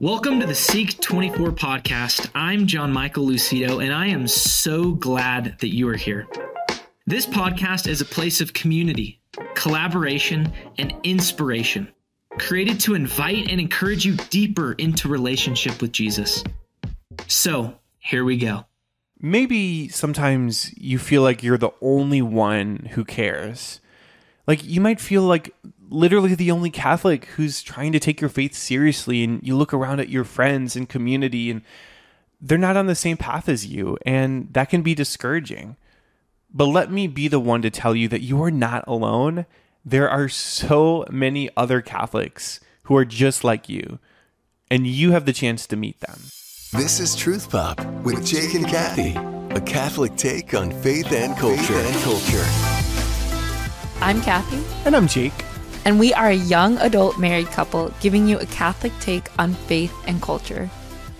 Welcome to the Seek 24 podcast. I'm John Michael Lucido, and I am so glad that you are here. This podcast is a place of community, collaboration, and inspiration, created to invite and encourage you deeper into relationship with Jesus. So, here we go. Maybe sometimes you feel like you're the only one who cares. Like you might feel like literally the only Catholic who's trying to take your faith seriously, and you look around at your friends and community, and they're not on the same path as you, and that can be discouraging. But let me be the one to tell you that you are not alone. There are so many other Catholics who are just like you, and you have the chance to meet them. This is Truth Pop with Jake and Cathy, a Catholic take on faith and culture. Faith and culture. I'm Cathy. And I'm Jake. And we are a young adult married couple giving you a Catholic take on faith and culture.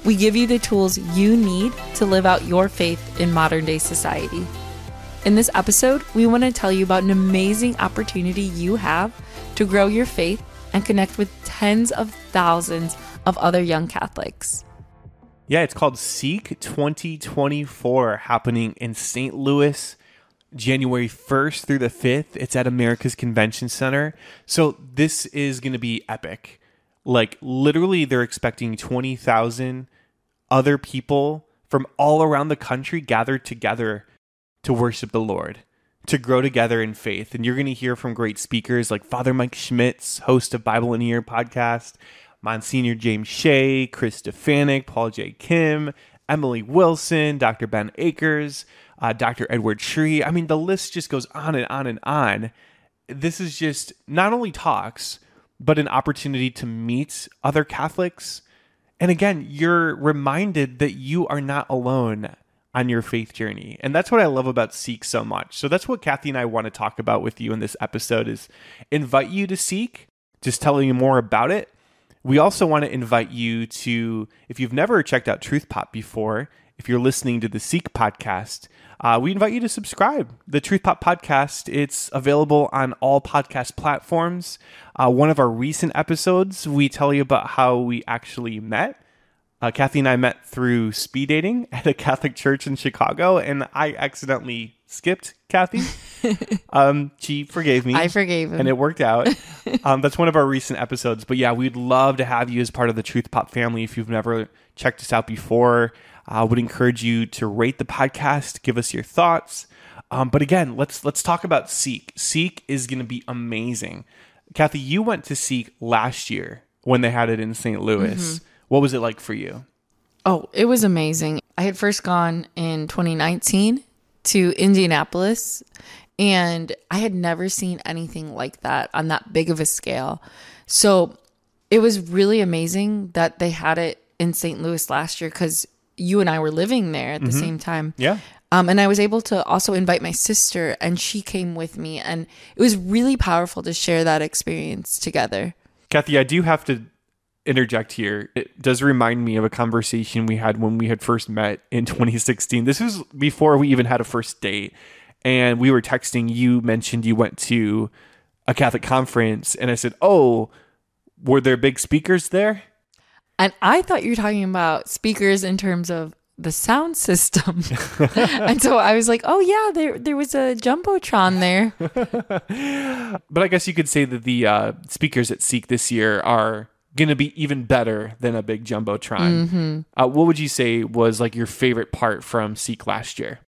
We give you the tools you need to live out your faith in modern day society. In this episode, we want to tell you about an amazing opportunity you have to grow your faith and connect with tens of thousands of other young Catholics. Yeah, it's called Seek 2024 happening in St. Louis, January 1st through the 5th. It's at America's Convention Center. So this is going to be epic. Like, literally, they're expecting 20,000 other people from all around the country gathered together to worship the Lord, to grow together in faith. And you're going to hear from great speakers like Father Mike Schmitz, host of Bible in a Year podcast, Monsignor James Shea, Chris Stefanick, Paul J. Kim, Emily Wilson, Dr. Ben Akers, uh, Dr. Edward Sri. I mean, the list just goes on and on and on. This is just not only talks, but an opportunity to meet other Catholics. And again, you're reminded that you are not alone on your faith journey. And that's what I love about Seek so much. So that's what Cathy and I want to talk about with you in this episode is invite you to Seek, just telling you more about it. We also want to invite you to, if you've never checked out Truth Pop before, if you're listening to the Seek podcast, uh, we invite you to subscribe. The Truth Pop podcast, it's available on all podcast platforms. Uh, one of our recent episodes, we tell you about how we actually met. Uh, Cathy and I met through speed dating at a Catholic church in Chicago, and I accidentally skipped Cathy. um, she forgave me. I forgave him. And it worked out. um, that's one of our recent episodes. But yeah, we'd love to have you as part of the Truth Pop family if you've never checked us out before. I would encourage you to rate the podcast, give us your thoughts. Um, but again, let's let's talk about Seek. Seek is going to be amazing. Cathy, you went to Seek last year when they had it in St. Louis. Mm-hmm. What was it like for you? Oh, it was amazing. I had first gone in 2019 to Indianapolis, and I had never seen anything like that on that big of a scale. So it was really amazing that they had it in St. Louis last year because you and I were living there at the mm-hmm. same time. Yeah. Um, and I was able to also invite my sister, and she came with me. And it was really powerful to share that experience together. Cathy, I do have to interject here. It does remind me of a conversation we had when we had first met in 2016. This was before we even had a first date. And we were texting. You mentioned you went to a Catholic conference. And I said, Oh, were there big speakers there? And I thought you were talking about speakers in terms of the sound system. and so I was like, oh yeah, there there was a jumbotron there. but I guess you could say that the uh, speakers at Seek this year are going to be even better than a big jumbotron. Mm-hmm. Uh, what would you say was like your favorite part from Seek last year?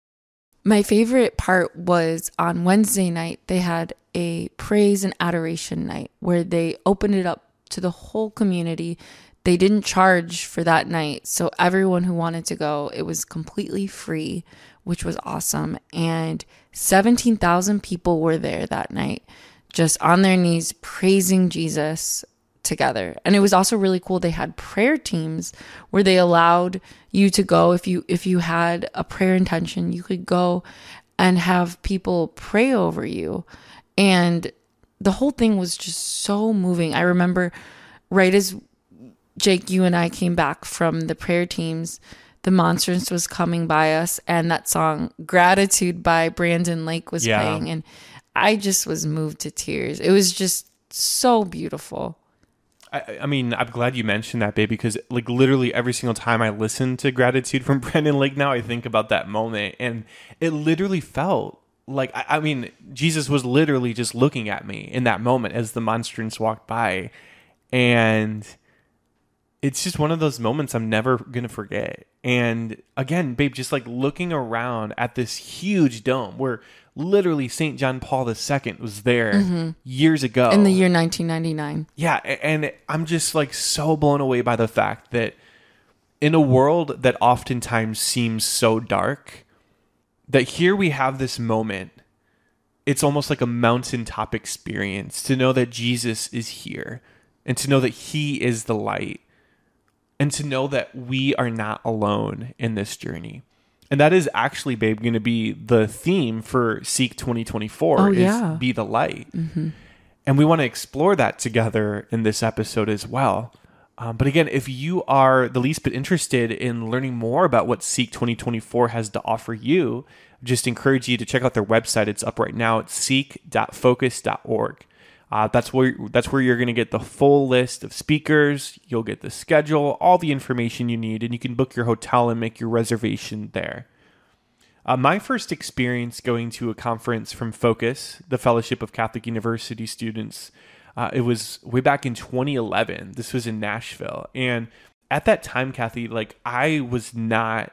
My favorite part was on Wednesday night. They had a praise and adoration night where they opened it up to the whole community they didn't charge for that night. So everyone who wanted to go, it was completely free, which was awesome. And 17,000 people were there that night, just on their knees praising Jesus together. And it was also really cool. They had prayer teams where they allowed you to go if you if you had a prayer intention, you could go and have people pray over you. And the whole thing was just so moving. I remember right as Jake, you and I came back from the prayer teams. The Monstrance was coming by us, and that song "Gratitude" by Brandon Lake was yeah. playing, and I just was moved to tears. It was just so beautiful. I, I mean, I'm glad you mentioned that, babe, because like literally every single time I listen to gratitude from Brandon Lake now, I think about that moment, and it literally felt like I, I mean, Jesus was literally just looking at me in that moment as the monstrance walked by, and it's just one of those moments I'm never gonna forget. And again, babe, just like looking around at this huge dome where literally St. John Paul II was there mm-hmm. years ago. In the year 1999. Yeah, and I'm just like so blown away by the fact that in a world that oftentimes seems so dark, that here we have this moment. It's almost like a mountaintop experience to know that Jesus is here and to know that he is the light and to know that we are not alone in this journey. And that is actually, babe, going to be the theme for Seek 2024 Oh, is yeah. be the light. And we want to explore that together in this episode as well. Um, but again, if you are the least bit interested in learning more about what Seek 2024 has to offer you, just encourage you to check out their website. It's up right now. It's seek.focus.org. Uh, that's where that's where you're going to get the full list of speakers. You'll get the schedule, all the information you need, and you can book your hotel and make your reservation there. Uh, my first experience going to a conference from Focus, the Fellowship of Catholic University Students, uh, it was way back in 2011. This was in Nashville, and at that time, Cathy, like I was not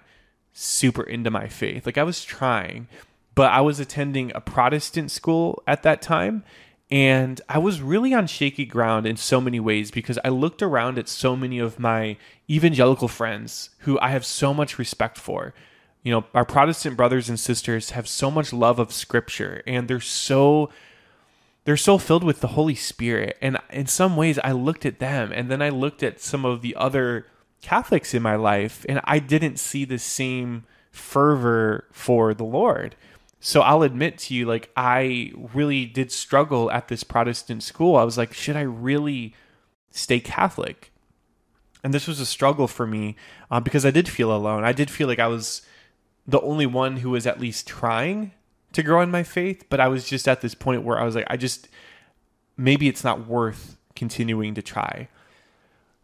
super into my faith. Like I was trying, but I was attending a Protestant school at that time. And I was really on shaky ground in so many ways because I looked around at so many of my evangelical friends who I have so much respect for. You know, our Protestant brothers and sisters have so much love of scripture and they're so they're so filled with the Holy Spirit. And in some ways, I looked at them and then I looked at some of the other Catholics in my life and I didn't see the same fervor for the Lord. So I'll admit to you, like, I really did struggle at this Protestant school. I was like, should I really stay Catholic? And this was a struggle for me uh, because I did feel alone. I did feel like I was the only one who was at least trying to grow in my faith, but I was just at this point where I was like, I just maybe it's not worth continuing to try.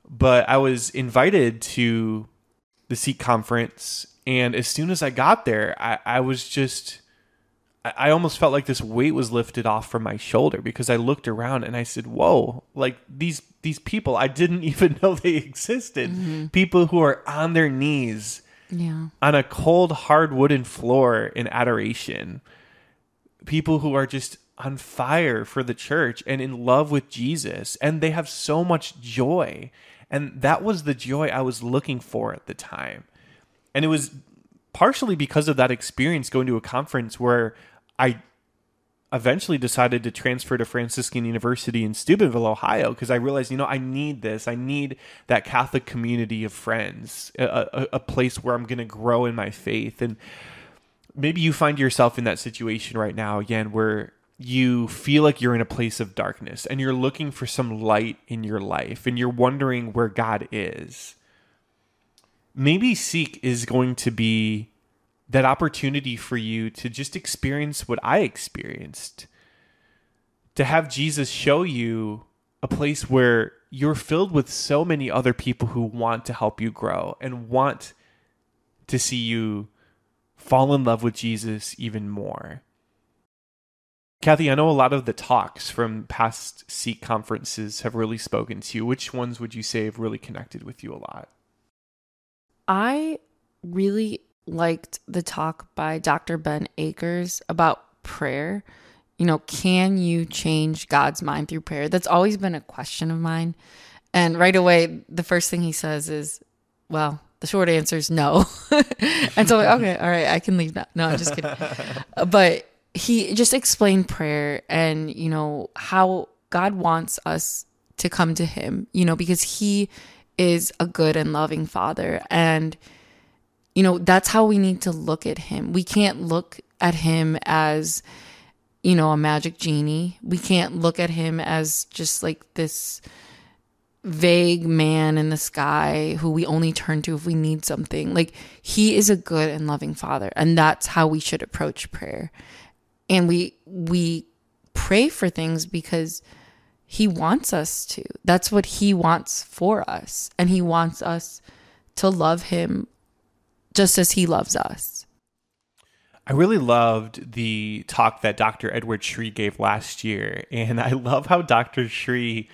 But I was invited to the Seek conference, and as soon as I got there, I, I was just I almost felt like this weight was lifted off from my shoulder because I looked around and I said, "Whoa! Like these these people, I didn't even know they existed. Mm-hmm. People who are on their knees Yeah. on a cold, hard wooden floor in adoration. People who are just on fire for the church and in love with Jesus, and they have so much joy. And that was the joy I was looking for at the time. And it was partially because of that experience going to a conference where I eventually decided to transfer to Franciscan University in Steubenville, Ohio, because I realized, you know, I need this. I need that Catholic community of friends, a, a, a place where I'm going to grow in my faith. And maybe you find yourself in that situation right now, again, where you feel like you're in a place of darkness and you're looking for some light in your life and you're wondering where God is. Maybe Seek is going to be that opportunity for you to just experience what I experienced. To have Jesus show you a place where you're filled with so many other people who want to help you grow and want to see you fall in love with Jesus even more. Cathy, I know a lot of the talks from past Seek conferences have really spoken to you. Which ones would you say have really connected with you a lot? I really liked the talk by Dr. Ben Akers about prayer. You know, can you change God's mind through prayer? That's always been a question of mine. And right away, the first thing he says is, well, the short answer is no. and so, like, okay, all right, I can leave now. No, I'm just kidding. but he just explained prayer and, you know, how God wants us to come to him, you know, because he is a good and loving father. And, you know, that's how we need to look at him. We can't look at him as, you know, a magic genie. We can't look at him as just like this vague man in the sky who we only turn to if we need something. Like he is a good and loving father, and that's how we should approach prayer. And we we pray for things because he wants us to. That's what he wants for us. And he wants us to love him just as he loves us. I really loved the talk that Dr. Edward Sri gave last year. And I love how Dr. Sri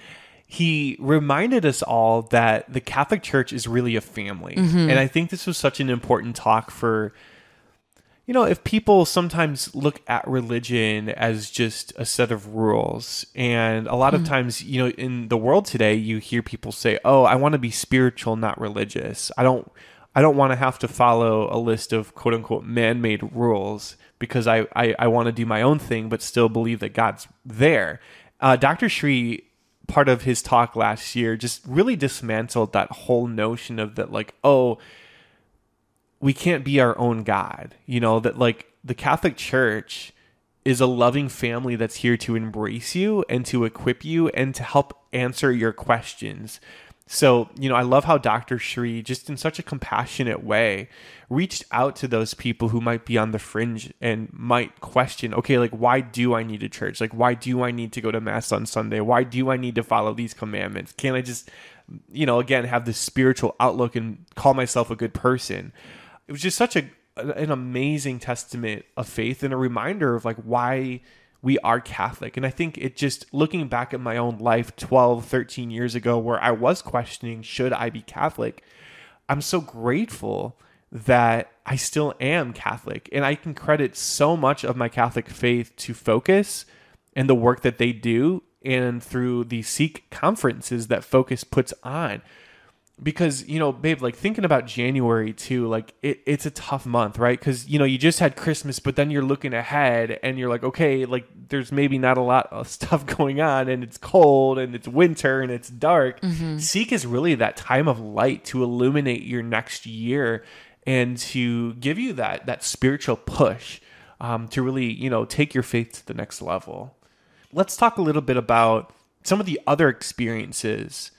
he reminded us all that the Catholic Church is really a family. Mm-hmm. And I think this was such an important talk for you know, if people sometimes look at religion as just a set of rules, and a lot mm-hmm. of times, you know, in the world today, you hear people say, "Oh, I want to be spiritual, not religious. I don't, I don't want to have to follow a list of quote unquote man-made rules because I, I, I want to do my own thing, but still believe that God's there." Uh, Dr. Sri, part of his talk last year, just really dismantled that whole notion of that, like, oh we can't be our own God. You know, that like the Catholic Church is a loving family that's here to embrace you and to equip you and to help answer your questions. So, you know, I love how Dr. Sri, just in such a compassionate way, reached out to those people who might be on the fringe and might question, okay, like, why do I need a church? Like, why do I need to go to Mass on Sunday? Why do I need to follow these commandments? Can't I just, you know, again, have this spiritual outlook and call myself a good person? It was just such a an amazing testament of faith and a reminder of like why we are Catholic. And I think it just looking back at my own life 12, 13 years ago where I was questioning should I be Catholic, I'm so grateful that I still am Catholic. And I can credit so much of my Catholic faith to Focus and the work that they do and through the Seek conferences that Focus puts on because you know babe like thinking about january too like it, it's a tough month right? Because you know you just had christmas but then you're looking ahead and you're like okay like there's maybe not a lot of stuff going on and it's cold and it's winter and it's dark. Mm-hmm. seek is really that time of light to illuminate your next year and to give you that that spiritual push um, to really you know take your faith to the next level. Let's talk a little bit about some of the other experiences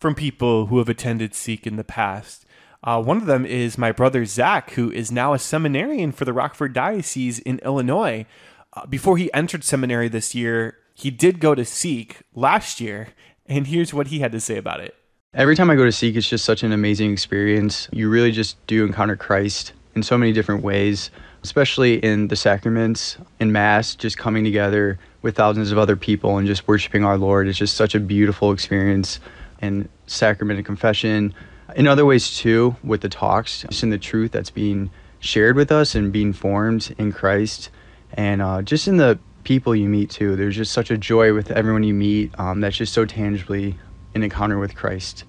from people who have attended Seek in the past. Uh, one of them is my brother Zach, who is now a seminarian for the Rockford Diocese in Illinois. Uh, before he entered seminary this year, he did go to Seek last year, and here's what he had to say about it. Every time I go to Seek, it's just such an amazing experience. You really just do encounter Christ in so many different ways, especially in the sacraments, in Mass, just coming together with thousands of other people and just worshiping our Lord. It's just such a beautiful experience and sacrament and confession. In other ways, too, with the talks, just in the truth that's being shared with us and being formed in Christ. And uh, just in the people you meet, too. There's just such a joy with everyone you meet um, that's just so tangibly an encounter with Christ.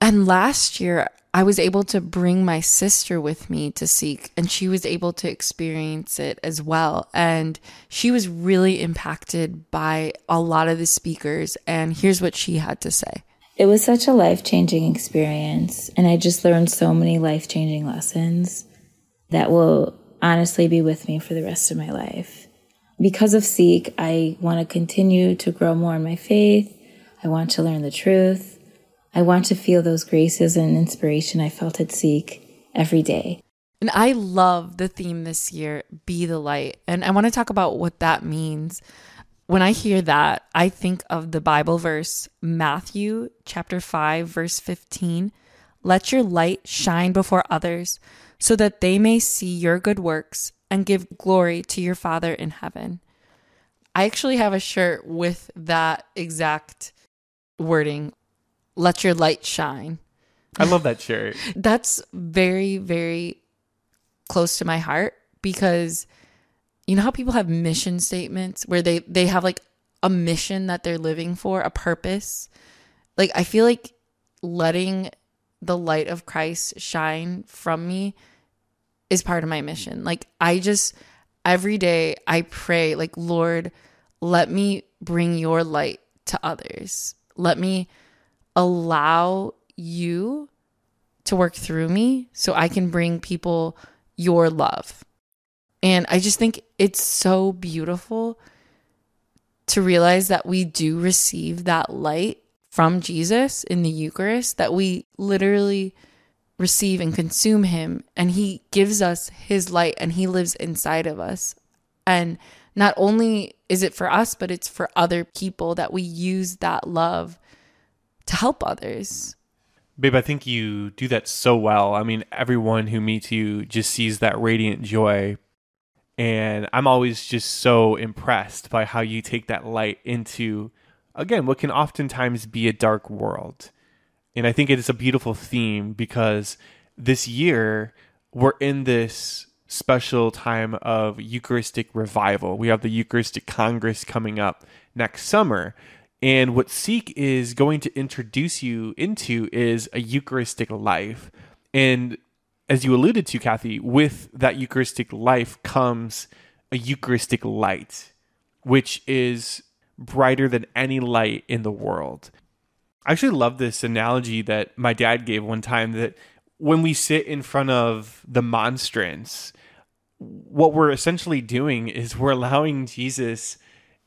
And last year, I was able to bring my sister with me to seek, and she was able to experience it as well. And she was really impacted by a lot of the speakers. And here's what she had to say. It was such a life changing experience, and I just learned so many life changing lessons that will honestly be with me for the rest of my life. Because of Seek, I want to continue to grow more in my faith. I want to learn the truth. I want to feel those graces and inspiration I felt at Seek every day. And I love the theme this year, Be the Light. And I want to talk about what that means when I hear that, I think of the Bible verse, Matthew chapter 5, verse 15. Let your light shine before others so that they may see your good works and give glory to your Father in heaven. I actually have a shirt with that exact wording. Let your light shine. I love that shirt. That's very, very close to my heart because you know how people have mission statements where they they have like a mission that they're living for, a purpose. Like I feel like letting the light of Christ shine from me is part of my mission. Like I just every day I pray like Lord, let me bring your light to others. Let me allow you to work through me so I can bring people your love. And I just think it's so beautiful to realize that we do receive that light from Jesus in the Eucharist, that we literally receive and consume him, and he gives us his light and he lives inside of us. And not only is it for us, but it's for other people that we use that love to help others. Babe, I think you do that so well. I mean, everyone who meets you just sees that radiant joy. And I'm always just so impressed by how you take that light into, again, what can oftentimes be a dark world. And I think it is a beautiful theme because this year we're in this special time of Eucharistic revival. We have the Eucharistic Congress coming up next summer. And what Seek is going to introduce you into is a Eucharistic life. And as you alluded to, Cathy, with that Eucharistic life comes a Eucharistic light, which is brighter than any light in the world. I actually love this analogy that my dad gave one time that when we sit in front of the monstrance, what we're essentially doing is we're allowing Jesus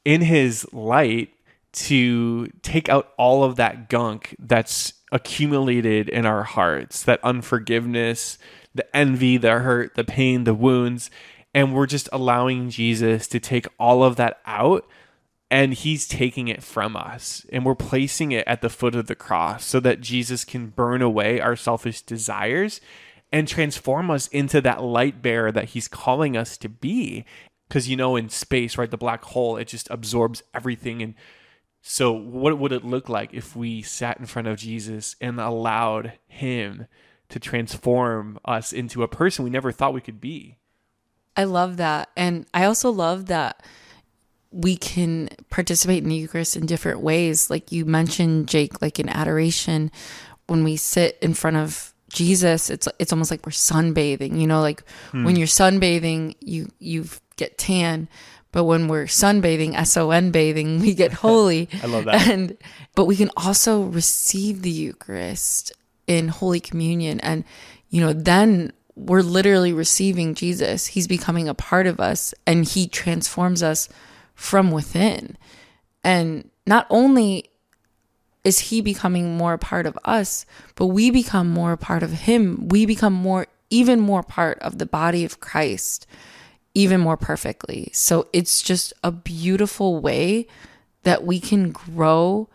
in his light to take out all of that gunk that's accumulated in our hearts, that unforgiveness, the envy, the hurt, the pain, the wounds. And we're just allowing Jesus to take all of that out. And he's taking it from us. And we're placing it at the foot of the cross so that Jesus can burn away our selfish desires and transform us into that light bearer that he's calling us to be. Because you know in space right the black hole it just absorbs everything and so what would it look like if we sat in front of Jesus and allowed him to transform us into a person we never thought we could be I love that and I also love that we can participate in the Eucharist in different ways. Like you mentioned, Jake, like in adoration, when we sit in front of Jesus, it's it's almost like we're sunbathing. You know, like hmm. when you're sunbathing, you you get tan, but when we're sunbathing, S O N bathing, we get holy. I love that. And but we can also receive the Eucharist in Holy Communion, and you know then we're literally receiving Jesus. He's becoming a part of us, and He transforms us from within. And not only is he becoming more a part of us, but we become more a part of him. We become more, even more part of the body of Christ, even more perfectly. So it's just a beautiful way that we can grow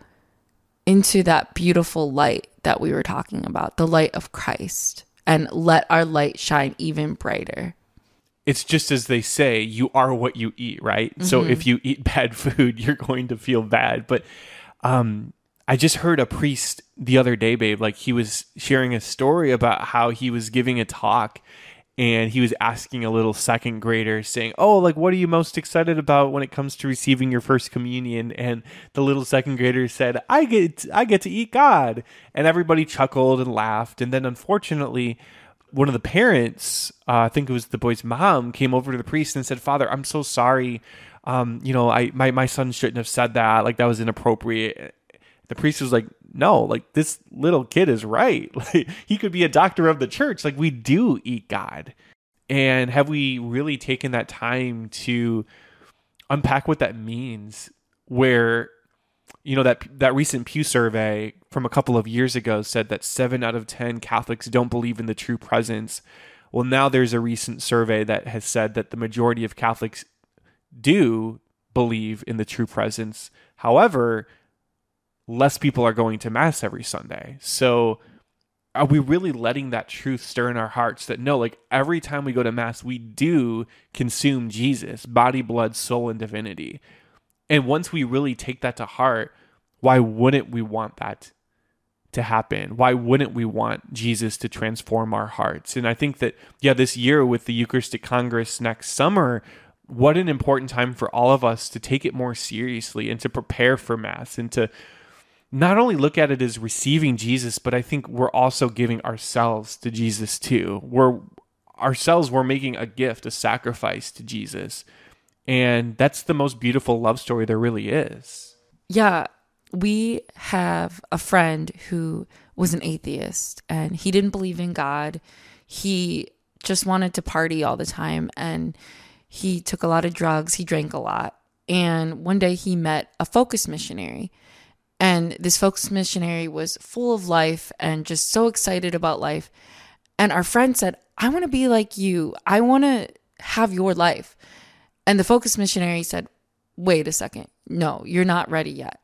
into that beautiful light that we were talking about, the light of Christ, and let our light shine even brighter it's just as they say, you are what you eat, right? Mm-hmm. So if you eat bad food, you're going to feel bad. But um, I just heard a priest the other day, babe, like he was sharing a story about how he was giving a talk and he was asking a little second grader saying, "Oh, like what are you most excited about when it comes to receiving your first communion?" And the little second grader said, "I get I get to eat God." And everybody chuckled and laughed. And then unfortunately, one of the parents, uh, I think it was the boy's mom, came over to the priest and said, "Father, I'm so sorry. Um, you know, I my my son shouldn't have said that. Like that was inappropriate." The priest was like, "No, like this little kid is right. Like he could be a doctor of the church. Like we do eat God." And have we really taken that time to unpack what that means? Where you know that that recent Pew survey from a couple of years ago said that 7 out of 10 Catholics don't believe in the true presence. Well, now there's a recent survey that has said that the majority of Catholics do believe in the true presence. However, less people are going to mass every Sunday. So are we really letting that truth stir in our hearts that no, like every time we go to mass, we do consume Jesus, body, blood, soul, and divinity. And once we really take that to heart, why wouldn't we want that to happen? Why wouldn't we want Jesus to transform our hearts? And I think that, yeah, this year with the Eucharistic Congress next summer, what an important time for all of us to take it more seriously and to prepare for Mass and to not only look at it as receiving Jesus, but I think we're also giving ourselves to Jesus too. We're ourselves, we're making a gift, a sacrifice to Jesus. And that's the most beautiful love story there really is. Yeah. We have a friend who was an atheist and he didn't believe in God. He just wanted to party all the time and he took a lot of drugs, he drank a lot. And one day he met a focus missionary. And this focus missionary was full of life and just so excited about life. And our friend said, I want to be like you. I want to have your life. And the focus missionary said, Wait a second. No, you're not ready yet.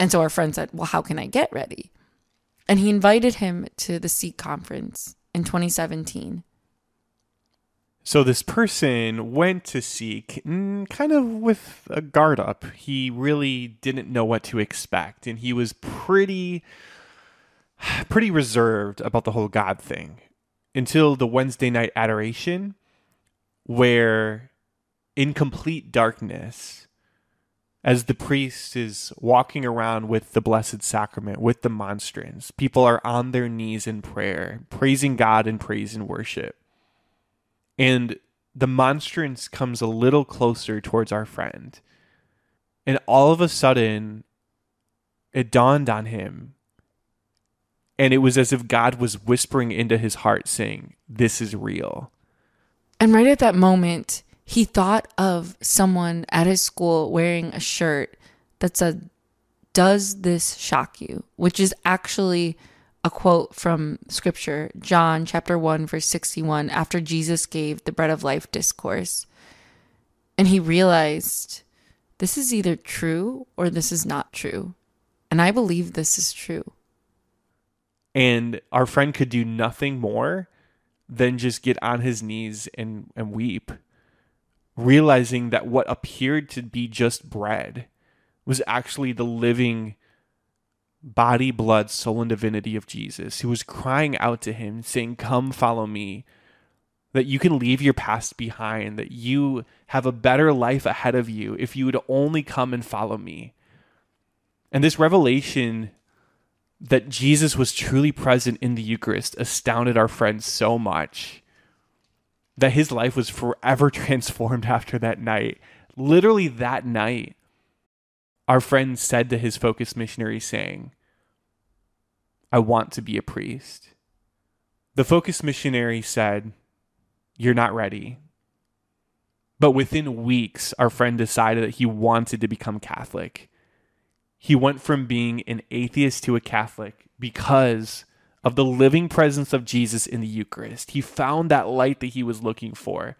And so our friend said, Well, how can I get ready? And he invited him to the Seek conference in 2017. So this person went to seek mm, kind of with a guard up. He really didn't know what to expect and he was pretty pretty reserved about the whole God thing until the Wednesday night adoration where in complete darkness as the priest is walking around with the Blessed Sacrament, with the monstrance, people are on their knees in prayer, praising God in praise and worship. And the monstrance comes a little closer towards our friend. And all of a sudden, it dawned on him. And it was as if God was whispering into his heart, saying, This is real. And right at that moment, he thought of someone at his school wearing a shirt that said, Does this shock you? Which is actually a quote from scripture, John chapter 1, verse 61, after Jesus gave the bread of life discourse. And he realized this is either true or this is not true. And I believe this is true. And our friend could do nothing more than just get on his knees and, and weep realizing that what appeared to be just bread was actually the living body, blood, soul, and divinity of Jesus, who was crying out to him, saying, Come, follow me. That you can leave your past behind, that you have a better life ahead of you if you would only come and follow me. And this revelation that Jesus was truly present in the Eucharist astounded our friends so much that his life was forever transformed after that night. Literally that night, our friend said to his focus missionary, saying, I want to be a priest. The focus missionary said, You're not ready. But within weeks, our friend decided that he wanted to become Catholic. He went from being an atheist to a Catholic because of the living presence of Jesus in the Eucharist. He found that light that he was looking for.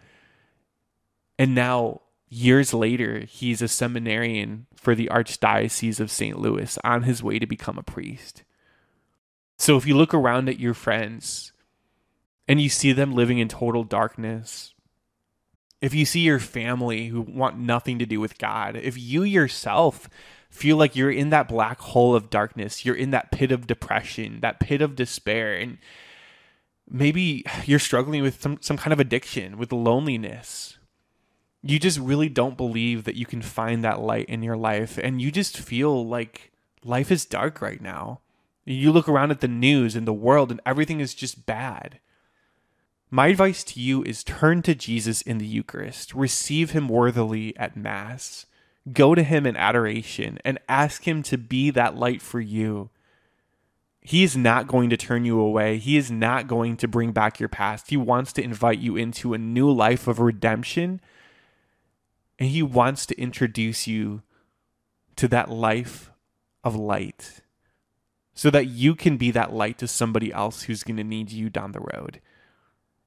And now, years later, he's a seminarian for the Archdiocese of St. Louis on his way to become a priest. So if you look around at your friends and you see them living in total darkness, if you see your family who want nothing to do with God, if you yourself feel like you're in that black hole of darkness, you're in that pit of depression, that pit of despair, and maybe you're struggling with some, some kind of addiction, with loneliness. You just really don't believe that you can find that light in your life, and you just feel like life is dark right now. You look around at the news and the world, and everything is just bad. My advice to you is turn to Jesus in the Eucharist, receive him worthily at Mass Go to him in adoration and ask him to be that light for you. He is not going to turn you away. He is not going to bring back your past. He wants to invite you into a new life of redemption. And he wants to introduce you to that life of light so that you can be that light to somebody else who's going to need you down the road.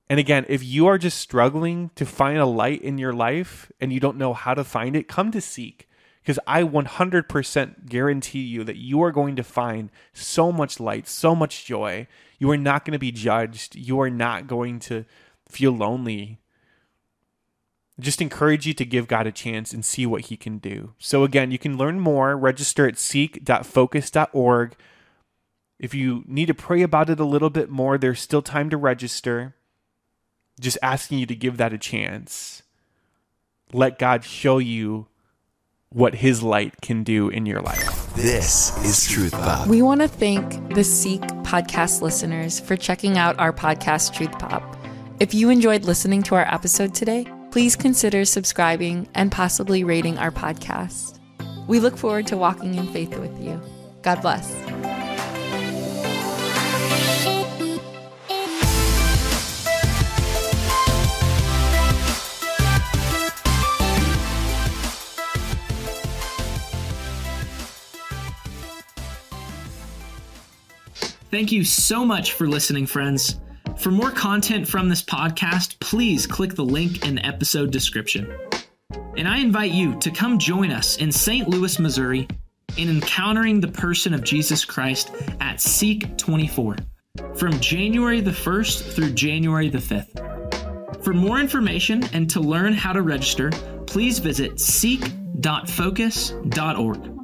And again, if you are just struggling to find a light in your life and you don't know how to find it, come to Seek. Because I 100% guarantee you that you are going to find so much light, so much joy. You are not going to be judged. You are not going to feel lonely. Just encourage you to give God a chance and see what He can do. So, again, you can learn more. Register at seek.focus.org. If you need to pray about it a little bit more, there's still time to register just asking you to give that a chance. Let God show you what his light can do in your life. This is Truth Pop. We want to thank the Seek podcast listeners for checking out our podcast, Truth Pop. If you enjoyed listening to our episode today, please consider subscribing and possibly rating our podcast. We look forward to walking in faith with you. God bless. Thank you so much for listening, friends. For more content from this podcast, please click the link in the episode description. And I invite you to come join us in St. Louis, Missouri, in encountering the person of Jesus Christ at Seek 24 from January the 1st through January the 5th. For more information and to learn how to register, please visit seek.focus.org.